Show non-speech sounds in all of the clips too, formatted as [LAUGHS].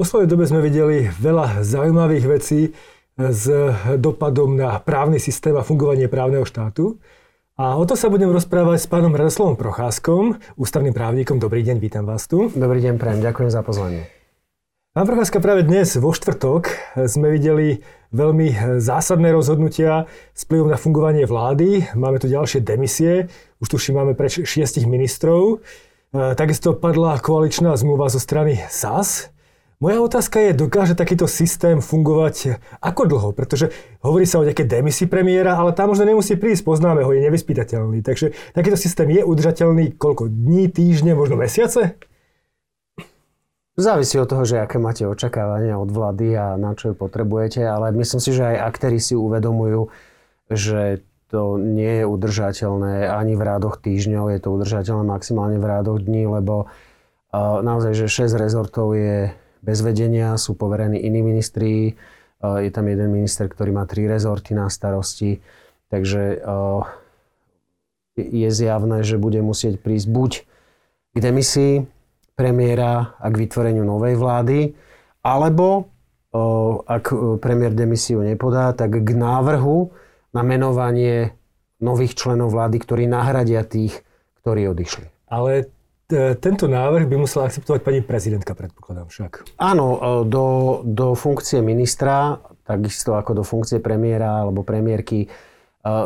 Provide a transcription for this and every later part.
poslednej dobe sme videli veľa zaujímavých vecí s dopadom na právny systém a fungovanie právneho štátu. A o to sa budem rozprávať s pánom Radoslavom Procházkom, ústavným právnikom. Dobrý deň, vítam vás tu. Dobrý deň, prajem, ďakujem za pozvanie. Pán Procházka, práve dnes vo štvrtok sme videli veľmi zásadné rozhodnutia s vplyvom na fungovanie vlády. Máme tu ďalšie demisie, už tuším máme preč šiestich ministrov. Takisto padla koaličná zmluva zo strany SAS. Moja otázka je, dokáže takýto systém fungovať ako dlho? Pretože hovorí sa o nejakej demisi premiéra, ale tam možno nemusí prísť, poznáme ho, je nevyspytateľný. Takže takýto systém je udržateľný koľko dní, týždne, možno mesiace? Závisí od toho, že aké máte očakávania od vlády a na čo ju potrebujete, ale myslím si, že aj aktéry si uvedomujú, že to nie je udržateľné ani v rádoch týždňov, je to udržateľné maximálne v rádoch dní, lebo uh, naozaj, že 6 rezortov je bez vedenia, sú poverení iní ministri. Je tam jeden minister, ktorý má tri rezorty na starosti. Takže je zjavné, že bude musieť prísť buď k demisii premiéra a k vytvoreniu novej vlády, alebo ak premiér demisiu nepodá, tak k návrhu na menovanie nových členov vlády, ktorí nahradia tých, ktorí odišli. Ale E, tento návrh by musela akceptovať pani prezidentka, predpokladám však. Áno, e, do, do funkcie ministra, takisto ako do funkcie premiéra alebo premiérky, e,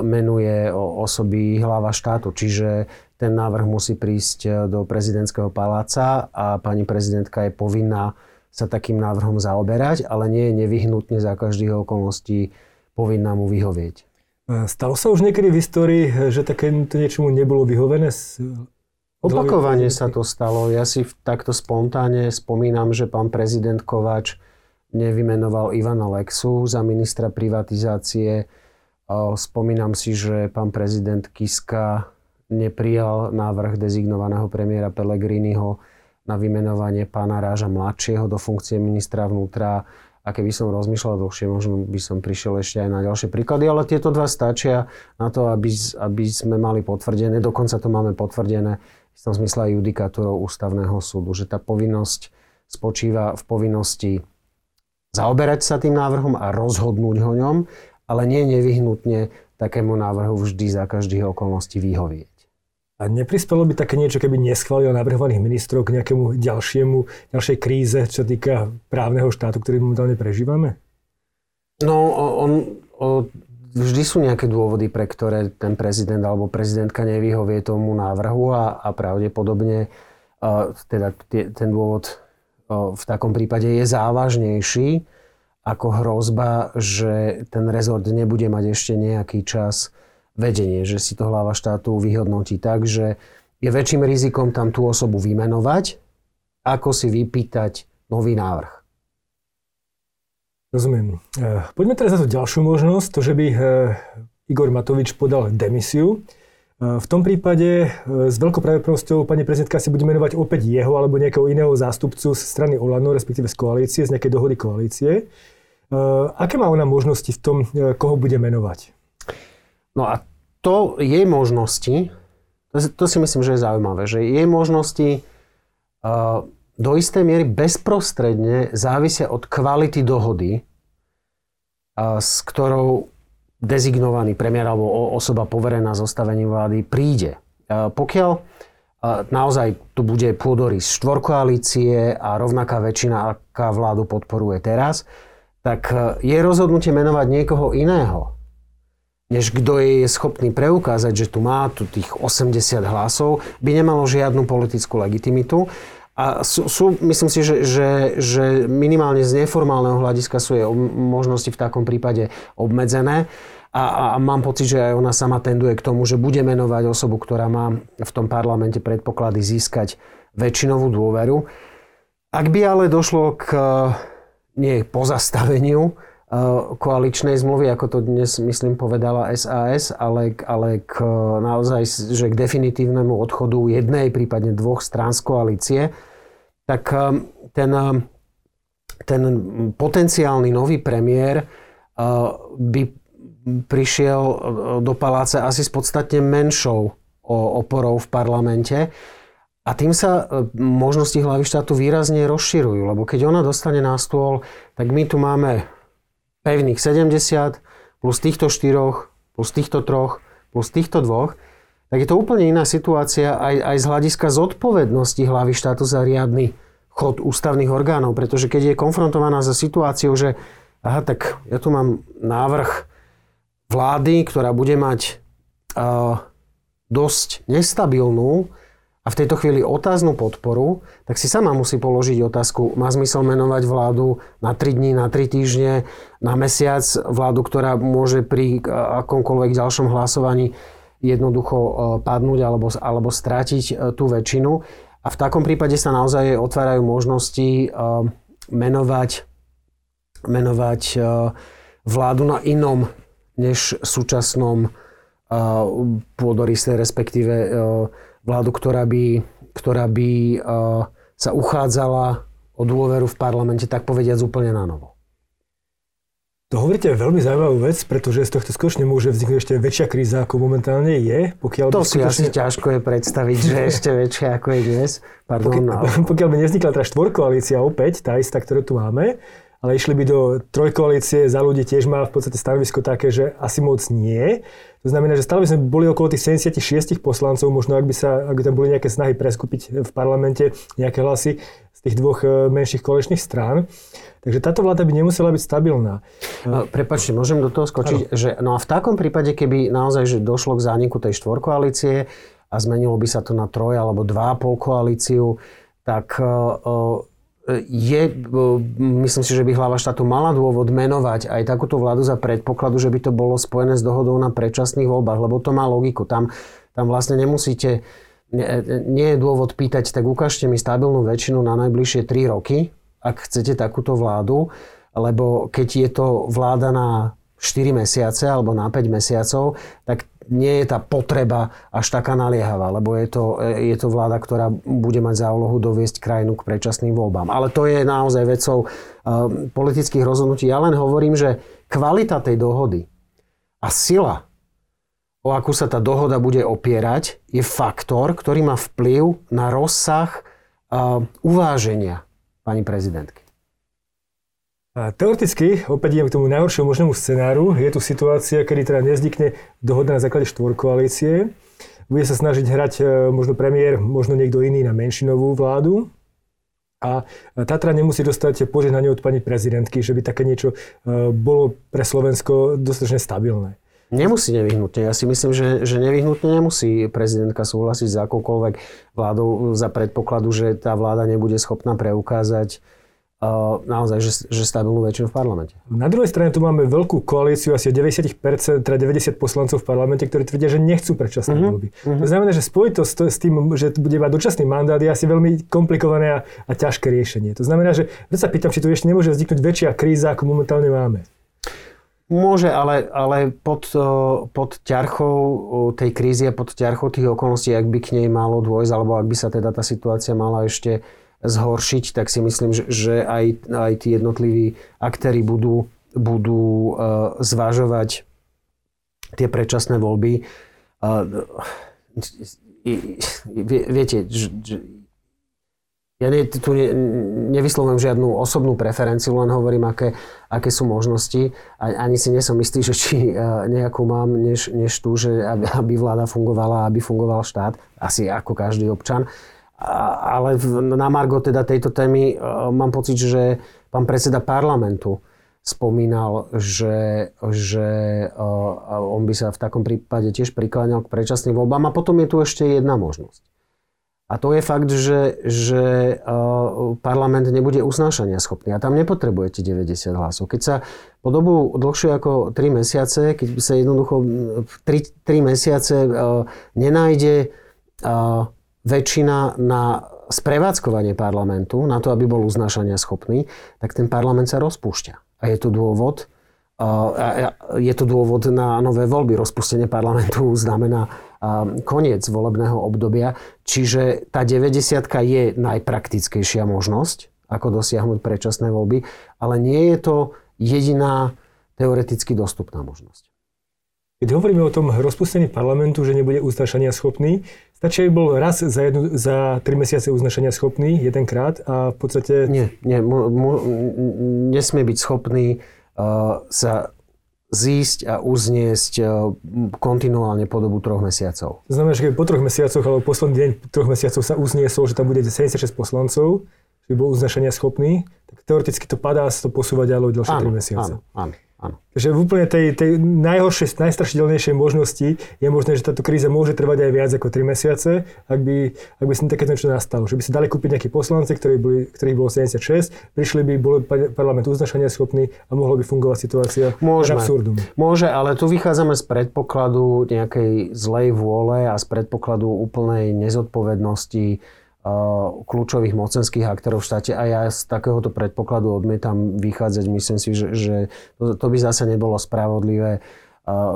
menuje osoby hlava štátu. Čiže ten návrh musí prísť do prezidentského paláca a pani prezidentka je povinná sa takým návrhom zaoberať, ale nie je nevyhnutne za každých okolností povinná mu vyhovieť. Stalo sa už niekedy v histórii, že takéto niečomu nebolo vyhovené Opakovane sa to stalo. Ja si takto spontánne spomínam, že pán prezident Kováč nevymenoval Ivana Lexu za ministra privatizácie. Spomínam si, že pán prezident Kiska neprijal návrh dezignovaného premiéra Pellegriniho na vymenovanie pána Ráža mladšieho do funkcie ministra vnútra. A keby som rozmýšľal dlhšie, možno by som prišiel ešte aj na ďalšie príklady, ale tieto dva stačia na to, aby, aby sme mali potvrdené, dokonca to máme potvrdené v tom zmysle aj judikatúrou ústavného súdu, že tá povinnosť spočíva v povinnosti zaoberať sa tým návrhom a rozhodnúť ho ňom, ale nie nevyhnutne takému návrhu vždy za každých okolností vyhovieť. A neprispelo by také niečo, keby neschválil navrhovaných ministrov k nejakému ďalšiemu, ďalšej kríze, čo sa týka právneho štátu, ktorý momentálne prežívame? No, on, on, vždy sú nejaké dôvody, pre ktoré ten prezident alebo prezidentka nevyhovie tomu návrhu a, a pravdepodobne uh, teda tie, ten dôvod uh, v takom prípade je závažnejší ako hrozba, že ten rezort nebude mať ešte nejaký čas vedenie, že si to hlava štátu vyhodnotí tak, že je väčším rizikom tam tú osobu vymenovať, ako si vypýtať nový návrh. Rozumiem. E, poďme teraz za tú ďalšiu možnosť, to, že by e, Igor Matovič podal demisiu. E, v tom prípade s veľkou pravdepodobnosťou pani prezidentka si bude menovať opäť jeho alebo nejakého iného zástupcu z strany Olano, respektíve z koalície, z nejakej dohody koalície. Aké má ona možnosti v tom, koho bude menovať? No a to jej možnosti, to, si myslím, že je zaujímavé, že jej možnosti do istej miery bezprostredne závisia od kvality dohody, s ktorou dezignovaný premiér alebo osoba poverená zostavením vlády príde. Pokiaľ naozaj tu bude pôdorys štvorkoalície a rovnaká väčšina, aká vládu podporuje teraz, tak je rozhodnutie menovať niekoho iného, než kto je schopný preukázať, že tu má tu tých 80 hlasov, by nemalo žiadnu politickú legitimitu. A sú, sú myslím si, že, že, že minimálne z neformálneho hľadiska sú jej možnosti v takom prípade obmedzené. A, a mám pocit, že aj ona sama tenduje k tomu, že bude menovať osobu, ktorá má v tom parlamente predpoklady získať väčšinovú dôveru. Ak by ale došlo k nie pozastaveniu koaličnej zmluvy, ako to dnes, myslím, povedala SAS, ale, ale k naozaj, že k definitívnemu odchodu jednej, prípadne dvoch strán z koalície, tak um, ten, um, ten potenciálny nový premiér by prišiel do paláce asi s podstatne menšou oporou v parlamente. A tým sa možnosti hlavy štátu výrazne rozširujú, lebo keď ona dostane na stôl, tak my tu máme pevných 70 plus týchto štyroch, plus týchto troch, plus týchto dvoch, tak je to úplne iná situácia aj, aj z hľadiska zodpovednosti hlavy štátu za riadny chod ústavných orgánov, pretože keď je konfrontovaná za situáciou, že aha, tak ja tu mám návrh vlády, ktorá bude mať uh, dosť nestabilnú a v tejto chvíli otáznu podporu, tak si sama musí položiť otázku, má zmysel menovať vládu na 3 dní, na 3 týždne, na mesiac, vládu, ktorá môže pri akomkoľvek ďalšom hlasovaní jednoducho e, padnúť alebo, alebo strátiť e, tú väčšinu. A v takom prípade sa naozaj otvárajú možnosti e, menovať, menovať vládu na inom než súčasnom pôdorise, respektíve vládu, ktorá by, ktorá by uh, sa uchádzala o dôveru v parlamente, tak povediať úplne na novo. To hovoríte veľmi zaujímavú vec, pretože z tohto skutočne môže vzniknúť ešte väčšia kríza, ako momentálne je. Pokiaľ to si skutočne... asi ťažko je predstaviť, že [LAUGHS] ešte väčšia, ako je dnes. Pardon, pokiaľ, no. [LAUGHS] pokiaľ by nevznikla tá štvorkoalícia opäť, tá istá, ktorú tu máme, ale išli by do trojkoalície, za ľudí tiež má v podstate stanovisko také, že asi moc nie. To znamená, že stále by sme boli okolo tých 76 poslancov, možno ak by, sa, ak by tam boli nejaké snahy preskúpiť v parlamente nejaké hlasy z tých dvoch e, menších kolečných strán. Takže táto vláda by nemusela byť stabilná. Prepačte, môžem do toho skočiť, ano. že no a v takom prípade, keby naozaj že došlo k zániku tej štvorkoalície a zmenilo by sa to na troj alebo dva pol koalíciu, tak uh, je, myslím si, že by hlava štátu mala dôvod menovať aj takúto vládu za predpokladu, že by to bolo spojené s dohodou na predčasných voľbách, lebo to má logiku. Tam, tam vlastne nemusíte, nie, nie je dôvod pýtať, tak ukážte mi stabilnú väčšinu na najbližšie 3 roky, ak chcete takúto vládu, lebo keď je to vláda na 4 mesiace alebo na 5 mesiacov, tak nie je tá potreba až taká naliehavá, lebo je to, je to vláda, ktorá bude mať za úlohu doviesť krajinu k predčasným voľbám. Ale to je naozaj vecou uh, politických rozhodnutí. Ja len hovorím, že kvalita tej dohody a sila, o akú sa tá dohoda bude opierať, je faktor, ktorý má vplyv na rozsah uh, uváženia pani prezidentky. Teoreticky, opäť idem k tomu najhoršiemu možnému scenáru, je tu situácia, kedy teda nevznikne dohoda na základe štvorkoalície. Bude sa snažiť hrať e, možno premiér, možno niekto iný na menšinovú vládu. A Tatra nemusí dostať požehnanie od pani prezidentky, že by také niečo e, bolo pre Slovensko dostatočne stabilné. Nemusí nevyhnutne. Ja si myslím, že, že nevyhnutne nemusí prezidentka súhlasiť s akoukoľvek vládou za predpokladu, že tá vláda nebude schopná preukázať naozaj, že, že stabilnú väčšinu v parlamente. Na druhej strane tu máme veľkú koalíciu, asi 90%, teda 90 poslancov v parlamente, ktorí tvrdia, že nechcú predčasné uh-huh. voľby. Uh-huh. To znamená, že spojiť to s tým, že bude mať dočasný mandát, je asi veľmi komplikované a, a ťažké riešenie. To znamená, že ja sa pýtam, či tu ešte nemôže vzniknúť väčšia kríza, ako momentálne máme. Môže, ale, ale pod, pod ťarchou tej krízy a pod ťarchou tých okolností, ak by k nej malo dôjsť, alebo ak by sa teda tá situácia mala ešte zhoršiť, tak si myslím, že, že aj, aj tí jednotliví aktéry budú, budú uh, zvažovať tie predčasné voľby. Uh, viete, ja ne, tu ne, nevyslovujem žiadnu osobnú preferenciu, len hovorím, aké, aké sú možnosti. A, ani si nesom istý, že či uh, nejakú mám, než, než tu, že aby, aby vláda fungovala, aby fungoval štát, asi ako každý občan. Ale na Margo teda tejto témy e, mám pocit, že pán predseda parlamentu spomínal, že, že e, on by sa v takom prípade tiež prikláňal k predčasným voľbám. A potom je tu ešte jedna možnosť. A to je fakt, že, že e, parlament nebude usnášania schopný. A tam nepotrebujete 90 hlasov. Keď sa po dobu dlhšiu ako 3 mesiace, keď sa jednoducho 3, 3 mesiace nenájde väčšina na sprevádzkovanie parlamentu, na to, aby bol uznášania schopný, tak ten parlament sa rozpúšťa. A je to dôvod, je to dôvod na nové voľby. Rozpustenie parlamentu [LAUGHS] znamená koniec volebného obdobia, čiže tá 90 je najpraktickejšia možnosť, ako dosiahnuť predčasné voľby, ale nie je to jediná teoreticky dostupná možnosť. Keď hovoríme o tom rozpustení parlamentu, že nebude uznašania schopný, stačí, aby bol raz za, jednu, za tri mesiace uznašania schopný, jedenkrát a v podstate... Nie, nie, mu, mu, nesmie byť schopný uh, sa zísť a uzniesť uh, kontinuálne po dobu troch mesiacov. To znamená, že keď po troch mesiacoch alebo posledný deň troch mesiacov sa uzniesol, že tam bude 76 poslancov, že by bol uznašania schopný, tak teoreticky to padá a sa to posúva ďalej ďalšie 3 mesiace. Áno, áno. Áno. Takže v úplne tej, tej najhoršej, najstrašidelnejšej možnosti je možné, že táto kríza môže trvať aj viac ako 3 mesiace, ak by, ak by si takéto niečo nastalo. Že by si dali kúpiť nejakí poslanci, ktorí boli, ktorých bolo 76, prišli by, bol parlament uznašania schopný a mohlo by fungovať situácia Môžeme. absurdum. Môže, ale tu vychádzame z predpokladu nejakej zlej vôle a z predpokladu úplnej nezodpovednosti kľúčových mocenských aktérov v štáte a ja z takéhoto predpokladu odmietam vychádzať. Myslím si, že, že to, to by zase nebolo spravodlivé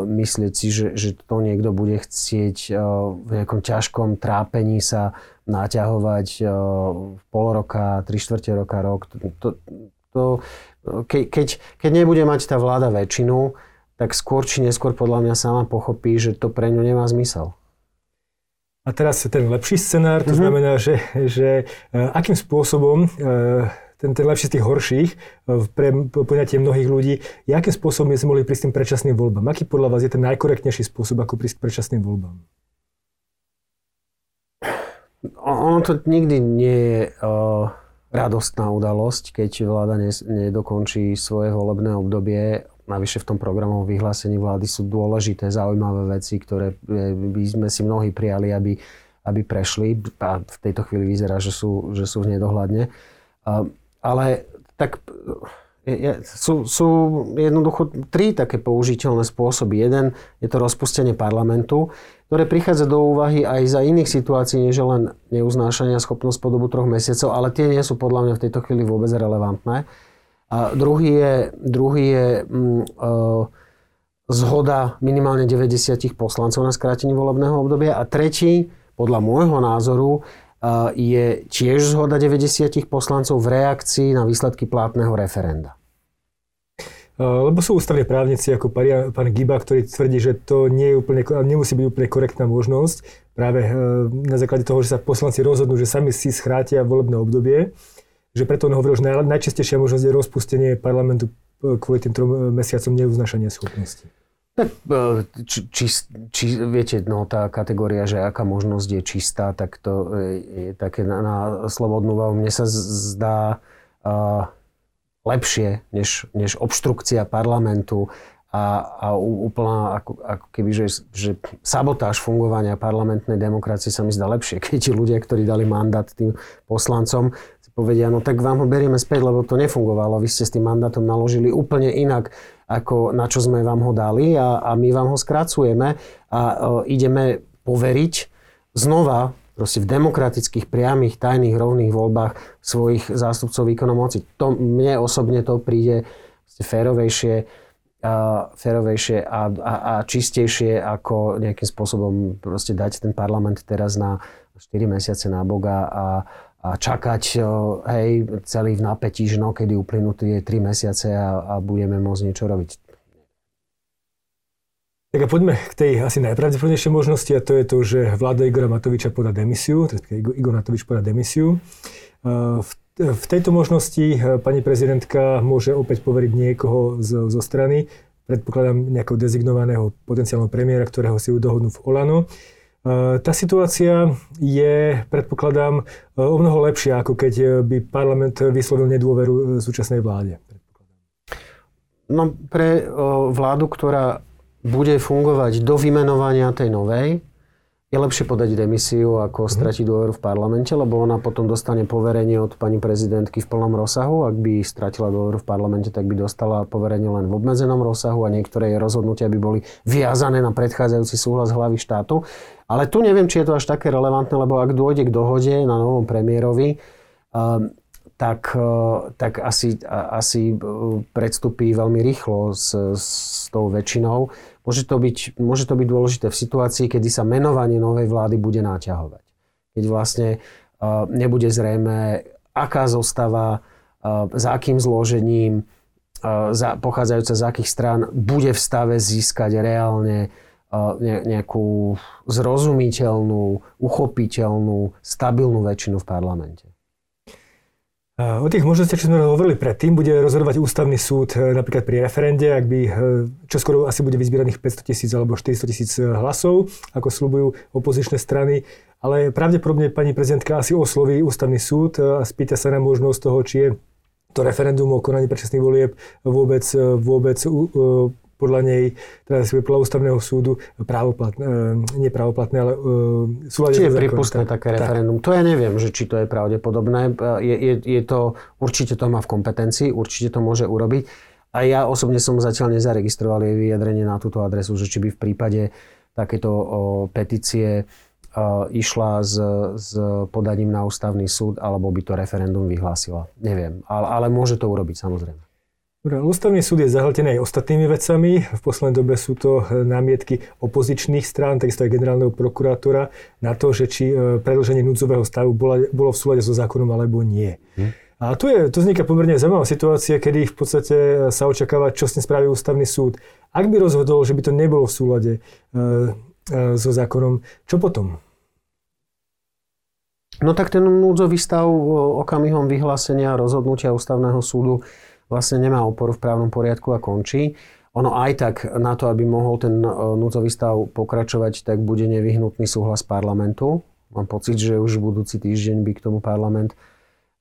myslieť si, že, že to niekto bude chcieť v nejakom ťažkom trápení sa naťahovať pol roka, tri štvrte roka, rok. To, to, ke, keď, keď nebude mať tá vláda väčšinu, tak skôr či neskôr podľa mňa sama pochopí, že to pre ňu nemá zmysel. A teraz ten lepší scenár, to mm-hmm. znamená, že, že uh, akým spôsobom uh, ten, ten lepší z tých horších uh, pre poňatie mnohých ľudí, akým spôsobom sme mohli prísť tým predčasným voľbám? Aký podľa vás je ten najkorektnejší spôsob, ako prísť k predčasným voľbám? Ono to nikdy nie je uh, radostná udalosť, keď vláda nedokončí svoje volebné obdobie Navyše v tom programovom vyhlásení vlády sú dôležité, zaujímavé veci, ktoré e, by sme si mnohí prijali, aby, aby prešli. A v tejto chvíli vyzerá, že sú, že sú v nedohľadne. Ale tak je, sú, sú jednoducho tri také použiteľné spôsoby. Jeden je to rozpustenie parlamentu, ktoré prichádza do úvahy aj za iných situácií, než len neuznášania schopnosť po dobu troch mesiacov, ale tie nie sú podľa mňa v tejto chvíli vôbec relevantné. A druhý je, druhý je uh, zhoda minimálne 90 poslancov na skrátení volebného obdobia. A tretí, podľa môjho názoru, uh, je tiež zhoda 90 poslancov v reakcii na výsledky plátneho referenda. Lebo sú ústavní právnici ako pán Giba, ktorý tvrdí, že to nie je úplne, nemusí byť úplne korektná možnosť práve na základe toho, že sa poslanci rozhodnú, že sami si schrátia volebné obdobie že preto on hovoril, že naj, najčastejšia možnosť je rozpustenie parlamentu e, kvôli tým trom e, mesiacom neuznašania schopnosti. Tak, e, či, či, či, viete, no tá kategória, že aká možnosť je čistá, tak to je také na, na slobodnú váhu. Mne sa zdá uh, lepšie, než, než obštrukcia parlamentu a, a úplná ako, ako keby, že, že sabotáž fungovania parlamentnej demokracie sa mi zdá lepšie, [LAUGHS] keď ľudia, ktorí dali mandát tým poslancom, povedia, no tak vám ho berieme späť, lebo to nefungovalo. Vy ste s tým mandátom naložili úplne inak, ako na čo sme vám ho dali a, a my vám ho skracujeme a e, ideme poveriť znova proste v demokratických, priamých, tajných, rovných voľbách svojich zástupcov výkonom moci. To, mne osobne to príde férovejšie, a, férovejšie a, a, a čistejšie, ako nejakým spôsobom proste dať ten parlament teraz na 4 mesiace na Boga a, a čakať hej, celý v napätí, že no, kedy uplynú tie 3 mesiace a, a budeme môcť niečo robiť. Tak a poďme k tej asi najpravdepodobnejšej možnosti a to je to, že vláda Igora Matoviča podá demisiu, respektíve Igor Matovič podá demisiu. V, v tejto možnosti pani prezidentka môže opäť poveriť niekoho z, zo strany, predpokladám nejakého dezignovaného potenciálneho premiéra, ktorého si dohodnú v Olano. E, tá situácia je, predpokladám, e, o mnoho lepšia, ako keď e, by parlament vyslovil nedôveru súčasnej vláde. No pre vládu, ktorá bude fungovať do vymenovania tej novej, je lepšie podať demisiu, ako mhm. stratiť dôveru v parlamente, lebo ona potom dostane poverenie od pani prezidentky v plnom rozsahu. Ak by stratila dôveru v parlamente, tak by dostala poverenie len v obmedzenom rozsahu a niektoré jej rozhodnutia by boli viazané na predchádzajúci súhlas hlavy štátu. Ale tu neviem, či je to až také relevantné, lebo ak dôjde k dohode na novom premiérovi, um, tak, uh, tak asi, asi uh, predstupí veľmi rýchlo s, s tou väčšinou. Môže to, byť, môže to byť dôležité v situácii, kedy sa menovanie novej vlády bude náťahovať. Keď vlastne uh, nebude zrejme, aká zostava, za akým zložením, za, pochádzajúca z akých strán, bude v stave získať reálne nejakú zrozumiteľnú, uchopiteľnú, stabilnú väčšinu v parlamente. O tých možnostiach, čo sme hovorili predtým, bude rozhodovať ústavný súd e, napríklad pri referende, ak by e, čoskoro asi bude vyzbieraných 500 tisíc alebo 400 tisíc e, hlasov, ako slúbujú opozičné strany. Ale pravdepodobne pani prezidentka asi osloví ústavný súd a spýta sa na možnosť toho, či je to referendum o konaní predčasných volieb vôbec, vôbec podľa nej, teda podľa ústavného súdu, právoplatné, nie právoplatné, ale uh, súľade Či je pripustné také referendum? Tak. To ja neviem, že či to je pravdepodobné. Je, je, je to, určite to má v kompetencii, určite to môže urobiť. A ja osobne som zatiaľ nezaregistroval jej vyjadrenie na túto adresu, že či by v prípade takéto o, petície o, išla s, s podaním na ústavný súd, alebo by to referendum vyhlásila. Neviem, ale, ale môže to urobiť samozrejme. Ústavný súd je zahltený aj ostatnými vecami. V poslednej dobe sú to e, námietky opozičných strán, takisto aj generálneho prokurátora na to, že či e, predlženie núdzového stavu bolo v súlade so zákonom alebo nie. Hm. A tu, je, tu vzniká pomerne zaujímavá situácia, kedy v podstate sa očakáva, čo s tým spraví ústavný súd. Ak by rozhodol, že by to nebolo v súlade e, e, so zákonom, čo potom? No tak ten núdzový stav okamihom vyhlásenia rozhodnutia ústavného súdu vlastne nemá oporu v právnom poriadku a končí. Ono aj tak na to, aby mohol ten e, núdzový stav pokračovať, tak bude nevyhnutný súhlas parlamentu. Mám pocit, že už budúci týždeň by k tomu parlament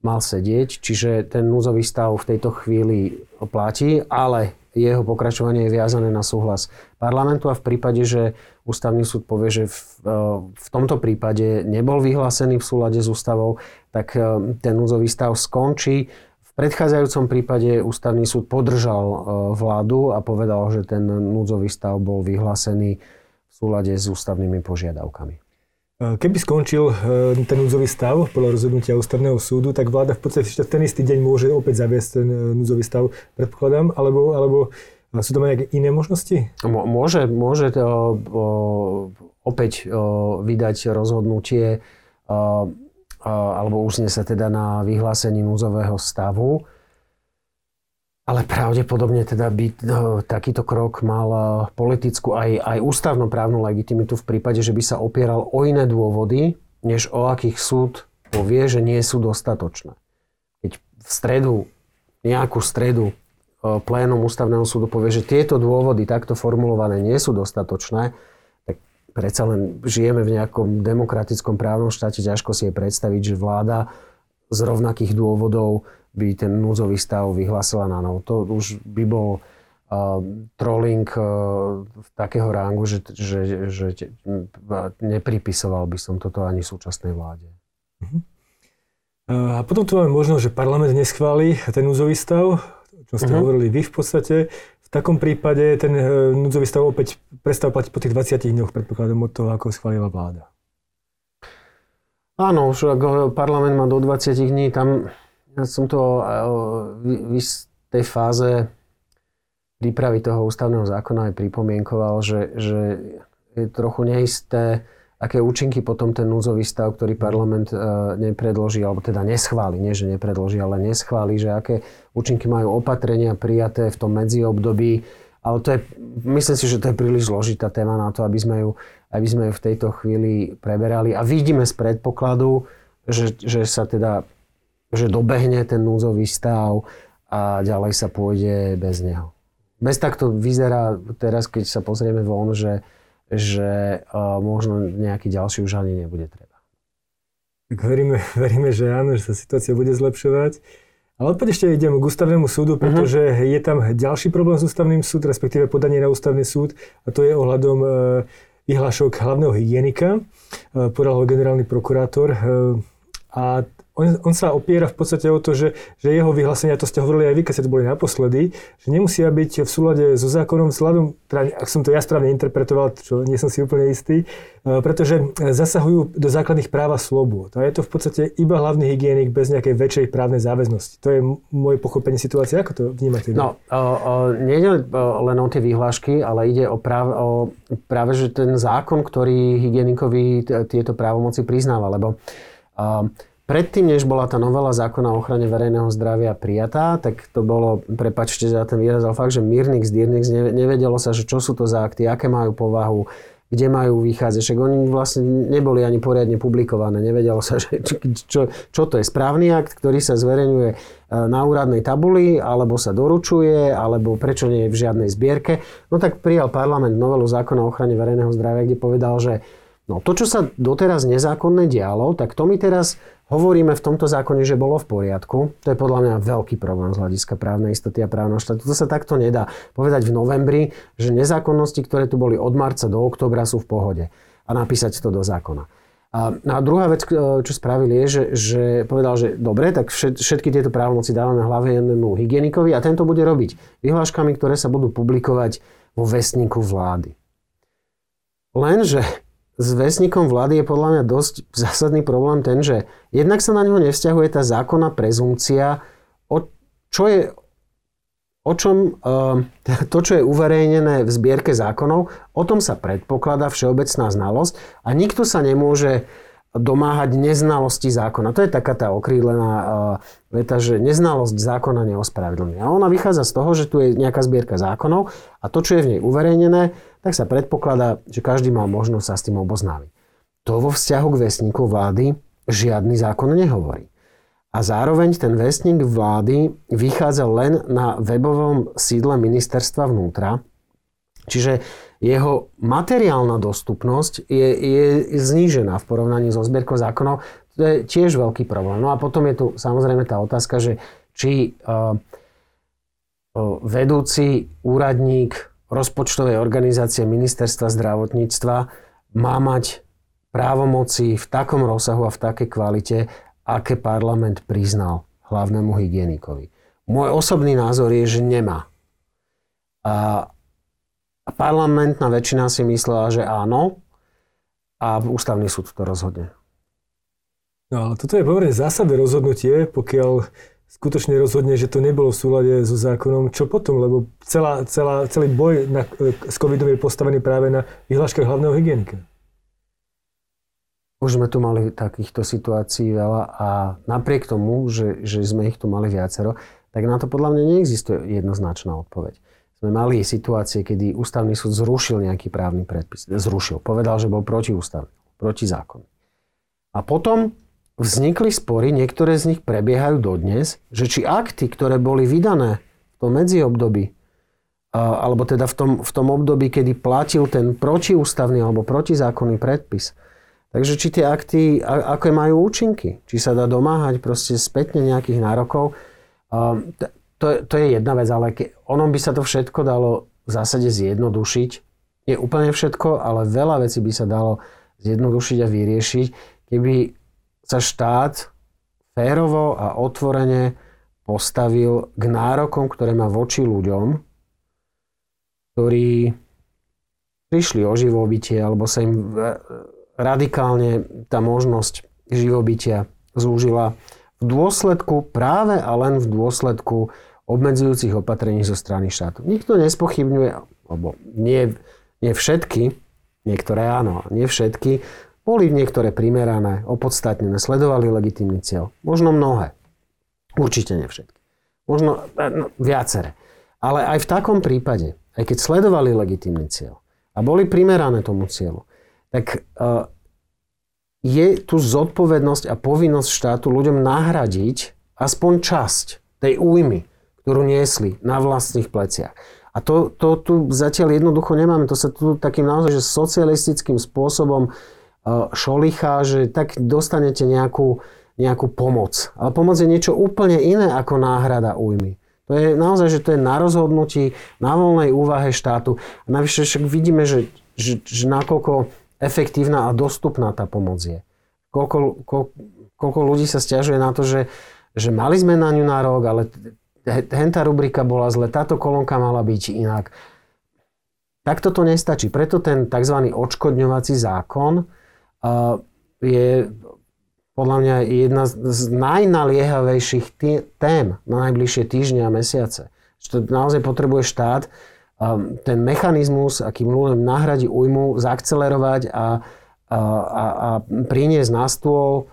mal sedieť, čiže ten núzový stav v tejto chvíli platí, ale jeho pokračovanie je viazané na súhlas parlamentu a v prípade, že ústavný súd povie, že v, e, v tomto prípade nebol vyhlásený v súlade s ústavou, tak e, ten núzový stav skončí predchádzajúcom prípade ústavný súd podržal e, vládu a povedal, že ten núdzový stav bol vyhlásený v súlade s ústavnými požiadavkami. E, keby skončil e, ten núdzový stav podľa rozhodnutia ústavného súdu, tak vláda v podstate ešte ten istý deň môže opäť zaviesť ten núdzový stav, predpokladám, alebo, alebo sú tam nejaké iné možnosti? Môže, môže to, opäť vydať rozhodnutie alebo sa teda na vyhlásení núzového stavu. Ale pravdepodobne teda by no, takýto krok mal politickú aj, aj ústavnoprávnu legitimitu v prípade, že by sa opieral o iné dôvody, než o akých súd povie, že nie sú dostatočné. Keď v stredu, nejakú stredu e, plénum ústavného súdu povie, že tieto dôvody takto formulované nie sú dostatočné, predsa len žijeme v nejakom demokratickom právnom štáte, ťažko si je predstaviť, že vláda z rovnakých dôvodov by ten núdzový stav vyhlásila na novo. To už by bol uh, trolling uh, takého rángu, že, že, že nepripisoval by som toto ani súčasnej vláde. Uh-huh. A potom tu máme možnosť, že parlament neschváli ten núzový stav, čo ste uh-huh. hovorili vy v podstate. V takom prípade ten e, núdzový stav opäť prestal platiť po tých 20 dňoch, predpokladom od toho, ako schválila vláda. Áno, už ak parlament má do 20 dní, tam ja som to e, v tej fáze prípravy toho ústavného zákona aj pripomienkoval, že, že je trochu neisté, aké účinky potom ten núzový stav, ktorý parlament e, nepredloží, alebo teda neschváli, nie že nepredloží, ale neschváli, že aké účinky majú opatrenia prijaté v tom medziobdobí. Ale to je, myslím si, že to je príliš zložitá téma na to, aby sme ju, aby sme ju v tejto chvíli preberali. A vidíme z predpokladu, že, že sa teda, že dobehne ten núzový stav a ďalej sa pôjde bez neho. Bez takto vyzerá teraz, keď sa pozrieme von, že, že uh, možno nejaký ďalší už ani nebude treba. Tak veríme, [LAUGHS] veríme, že áno, že sa situácia bude zlepšovať. Ale opäť ešte idem k ústavnému súdu, mhm. pretože uh-huh. je tam ďalší problém s ústavným súd, respektíve podanie na ústavný súd a to je ohľadom uh, vyhlášok hlavného hygienika. Uh, podal ho generálny prokurátor uh, a on, on sa opiera v podstate o to, že, že jeho vyhlásenia, to ste hovorili aj vy, keď ste boli naposledy, že nemusia byť v súlade so zákonom vzhľadom, teda, ak som to ja správne interpretoval, čo nie som si úplne istý, e, pretože zasahujú do základných práv a slobôd. A je to v podstate iba hlavný hygienik bez nejakej väčšej právnej záväznosti. To je moje pochopenie situácie. Ako to vnímate? No, o, o, nie je len o tie vyhlášky, ale ide o, práve, o práve že ten zákon, ktorý hygienikovi tieto právomoci priznáva, lebo predtým, než bola tá novela zákona o ochrane verejného zdravia prijatá, tak to bolo, prepačte za ten výraz, ale fakt, že Mírnix, Dírnix, nevedelo sa, že čo sú to za akty, aké majú povahu, kde majú vychádzať. Však oni vlastne neboli ani poriadne publikované. Nevedelo sa, [LAUGHS] že, čo, čo to je správny akt, ktorý sa zverejňuje e, na úradnej tabuli, alebo sa doručuje, alebo prečo nie je v žiadnej zbierke. No tak prijal parlament novelu zákona o ochrane verejného zdravia, kde povedal, že no, to, čo sa doteraz nezákonne dialo, tak to mi teraz hovoríme v tomto zákone, že bolo v poriadku. To je podľa mňa veľký problém z hľadiska právnej istoty a právneho štátu. To sa takto nedá povedať v novembri, že nezákonnosti, ktoré tu boli od marca do oktobra sú v pohode a napísať to do zákona. A, no a druhá vec, čo spravili, je, že, že povedal, že dobre, tak všetky tieto právomoci dávame hlavnému hygienikovi a tento bude robiť vyhláškami, ktoré sa budú publikovať vo vestníku vlády. Lenže s vesníkom vlády je podľa mňa dosť zásadný problém ten, že jednak sa na neho nevzťahuje tá zákonná prezumcia, o, čo je, o čom uh, to, čo je uverejnené v zbierke zákonov, o tom sa predpokladá všeobecná znalosť a nikto sa nemôže domáhať neznalosti zákona. To je taká tá okrídlená uh, veta, že neznalosť zákona neospravedlňuje. A ona vychádza z toho, že tu je nejaká zbierka zákonov a to, čo je v nej uverejnené, tak sa predpokladá, že každý má možnosť sa s tým oboznámiť. To vo vzťahu k vesníku vlády žiadny zákon nehovorí. A zároveň ten vestník vlády vychádza len na webovom sídle ministerstva vnútra, čiže jeho materiálna dostupnosť je, je znížená v porovnaní so zbierkou zákonov. To je tiež veľký problém. No a potom je tu samozrejme tá otázka, že či uh, vedúci úradník rozpočtovej organizácie ministerstva zdravotníctva má mať právomoci v takom rozsahu a v takej kvalite, aké parlament priznal hlavnému hygienikovi. Môj osobný názor je, že nemá. A parlamentná väčšina si myslela, že áno a ústavný súd to rozhodne. No ale toto je pomerne zásadné rozhodnutie, pokiaľ skutočne rozhodne, že to nebolo v súlade so zákonom, čo potom? Lebo celá, celá, celý boj na, s covidom je postavený práve na vyhláškach hlavného hygienika. Už sme tu mali takýchto situácií veľa a napriek tomu, že, že sme ich tu mali viacero, tak na to podľa mňa neexistuje jednoznačná odpoveď. Sme mali situácie, kedy ústavný súd zrušil nejaký právny predpis. Zrušil. Povedal, že bol protiústavný, protizákonný. A potom vznikli spory, niektoré z nich prebiehajú dodnes, že či akty, ktoré boli vydané v tom medziobdobí, alebo teda v tom, v tom období, kedy platil ten protiústavný alebo protizákonný predpis, takže či tie akty, aké majú účinky, či sa dá domáhať proste spätne nejakých nárokov, to, to je jedna vec, ale ke, onom by sa to všetko dalo v zásade zjednodušiť. Nie úplne všetko, ale veľa vecí by sa dalo zjednodušiť a vyriešiť, keby sa štát férovo a otvorene postavil k nárokom, ktoré má voči ľuďom, ktorí prišli o živobytie, alebo sa im radikálne tá možnosť živobytia zúžila v dôsledku, práve a len v dôsledku obmedzujúcich opatrení zo strany štátu. Nikto nespochybňuje, alebo nie, nie všetky, niektoré áno, nie všetky, boli niektoré primerané, opodstatnené, sledovali legitímny cieľ. Možno mnohé. Určite nie všetky. Možno e, no, viacere. Ale aj v takom prípade, aj keď sledovali legitímny cieľ a boli primerané tomu cieľu, tak uh, je tu zodpovednosť a povinnosť štátu ľuďom nahradiť aspoň časť tej újmy, ktorú niesli na vlastných pleciach. A to, to tu zatiaľ jednoducho nemáme. To sa tu takým naozaj že socialistickým spôsobom šolicha, že tak dostanete nejakú, nejakú pomoc. Ale pomoc je niečo úplne iné ako náhrada újmy. To je naozaj, že to je na rozhodnutí, na voľnej úvahe štátu. A navyše však vidíme, že, že, že nakoľko efektívna a dostupná tá pomoc je. Koľko, koľko, koľko ľudí sa stiažuje na to, že, že mali sme na ňu nárok, ale hentá rubrika bola zle, táto kolónka mala byť inak. Tak toto nestačí. Preto ten tzv. odškodňovací zákon je podľa mňa jedna z najnaliehavejších tém na najbližšie týždne a mesiace. To naozaj potrebuje štát ten mechanizmus, akým ľuďom nahradí újmu, zaakcelerovať a, a, a, a priniesť na stôl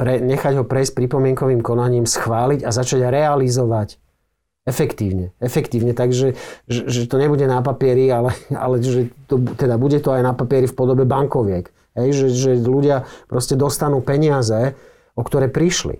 pre, nechať ho prejsť pripomienkovým konaním, schváliť a začať realizovať efektívne. Efektívne, takže že, že to nebude na papieri, ale, ale že to, teda bude to aj na papieri v podobe bankoviek. Hej, že, že ľudia proste dostanú peniaze, o ktoré prišli.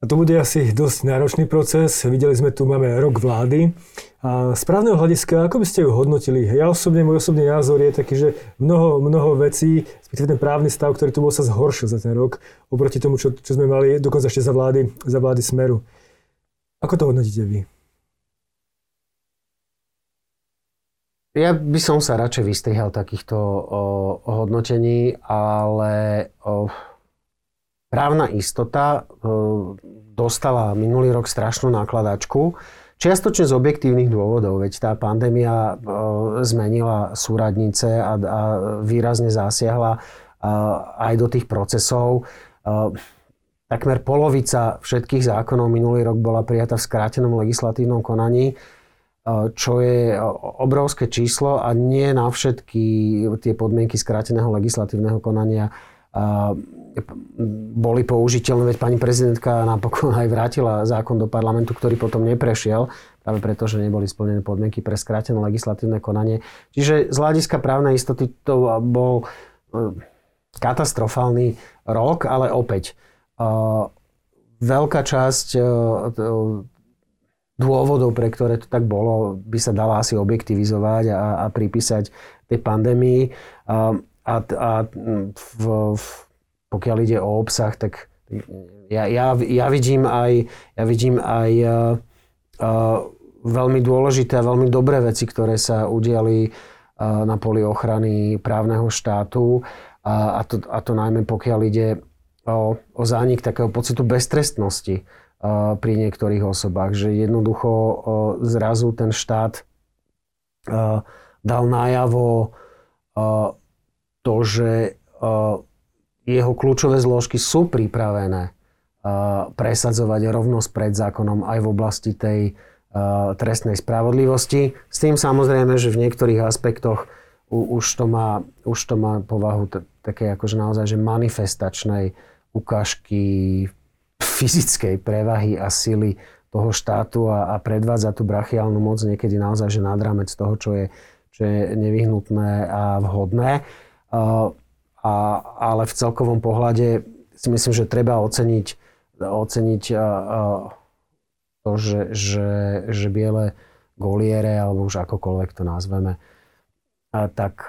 A to bude asi dosť náročný proces. Videli sme tu, máme rok vlády. A z právneho hľadiska, ako by ste ju hodnotili? Ja osobne, môj osobný názor je taký, že mnoho, mnoho vecí, ten právny stav, ktorý tu bol, sa zhoršil za ten rok, oproti tomu, čo, čo sme mali dokonca ešte za vlády, za vlády Smeru. Ako to hodnotíte vy? Ja by som sa radšej vystrihal takýchto o, hodnotení, ale o, právna istota o, dostala minulý rok strašnú nákladačku. Čiastočne z objektívnych dôvodov, veď tá pandémia o, zmenila súradnice a, a výrazne zasiahla a, aj do tých procesov. Takmer polovica všetkých zákonov minulý rok bola prijatá v skrátenom legislatívnom konaní, e, čo je obrovské číslo a nie na všetky tie podmienky skráteného legislatívneho konania e, boli použiteľné, veď pani prezidentka napokon aj vrátila zákon do parlamentu, ktorý potom neprešiel, práve preto, že neboli splnené podmienky pre skrátené legislatívne konanie. Čiže z hľadiska právnej istoty to bol e, katastrofálny rok, ale opäť veľká časť e, dôvodov, pre ktoré to tak bolo, by sa dala asi objektivizovať a, a pripísať tej pandémii. A, a, a v, v, pokiaľ ide o obsah, tak ja, ja, ja vidím aj, ja vidím aj a, e, veľmi dôležité a veľmi dobré veci, ktoré sa udiali a, na poli ochrany právneho štátu. A, a, to, a to najmä pokiaľ ide o, o zánik takého pocitu beztrestnosti pri niektorých osobách, že jednoducho zrazu ten štát dal najavo to, že jeho kľúčové zložky sú pripravené presadzovať rovnosť pred zákonom aj v oblasti tej trestnej spravodlivosti. S tým samozrejme, že v niektorých aspektoch už to má, už to má povahu také akože naozaj že manifestačnej ukážky fyzickej prevahy a sily toho štátu a, a predvádza tú brachiálnu moc niekedy naozaj, že nad rámec toho, čo je, čo je nevyhnutné a vhodné. A, a, ale v celkovom pohľade si myslím, že treba oceniť, oceniť to, že, že, že biele goliere, alebo už akokoľvek to nazveme, tak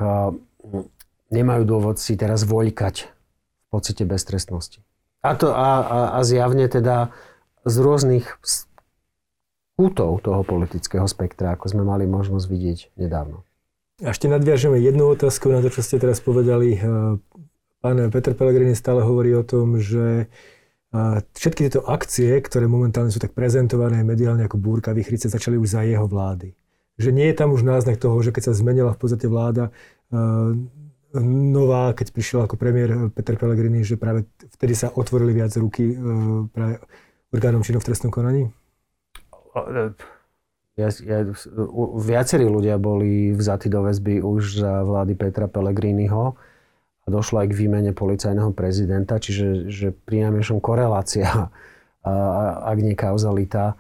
nemajú dôvod si teraz voľkať pocite beztrestnosti. A, to, a, a, a zjavne teda z rôznych kútov toho politického spektra, ako sme mali možnosť vidieť nedávno. Ešte nadviažeme jednu otázku na to, čo ste teraz povedali. Eh, pán Peter Pellegrini stále hovorí o tom, že eh, všetky tieto akcie, ktoré momentálne sú tak prezentované mediálne ako búrka, vychrice, začali už za jeho vlády. Že nie je tam už náznak toho, že keď sa zmenila v podstate vláda, eh, nová, keď prišiel ako premiér Peter Pellegrini, že práve vtedy sa otvorili viac ruky e, práve orgánom činov v trestnom konaní? Ja, ja, viacerí ľudia boli vzatí do väzby už za vlády Petra Pellegriniho a došlo aj k výmene policajného prezidenta, čiže že pri korelácia, ak nie kauzalita,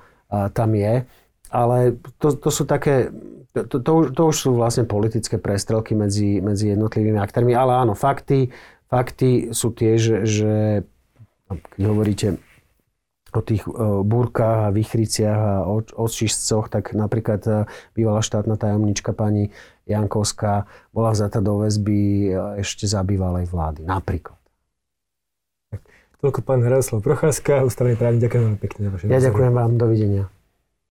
tam je. Ale to, to sú také to, to, už, to už sú vlastne politické prestrelky medzi, medzi jednotlivými aktérmi, ale áno, fakty, fakty sú tie, že, že keď hovoríte o tých uh, búrkach a vychriciach a očistcoch, tak napríklad uh, bývalá štátna tajomnička pani Jankovská bola vzata do väzby uh, ešte za bývalej vlády. Napríklad. Toľko pán Hraslav Procházka, ústavný právnik. Ďakujem veľmi pekne. Ja ďakujem vám. Dovidenia.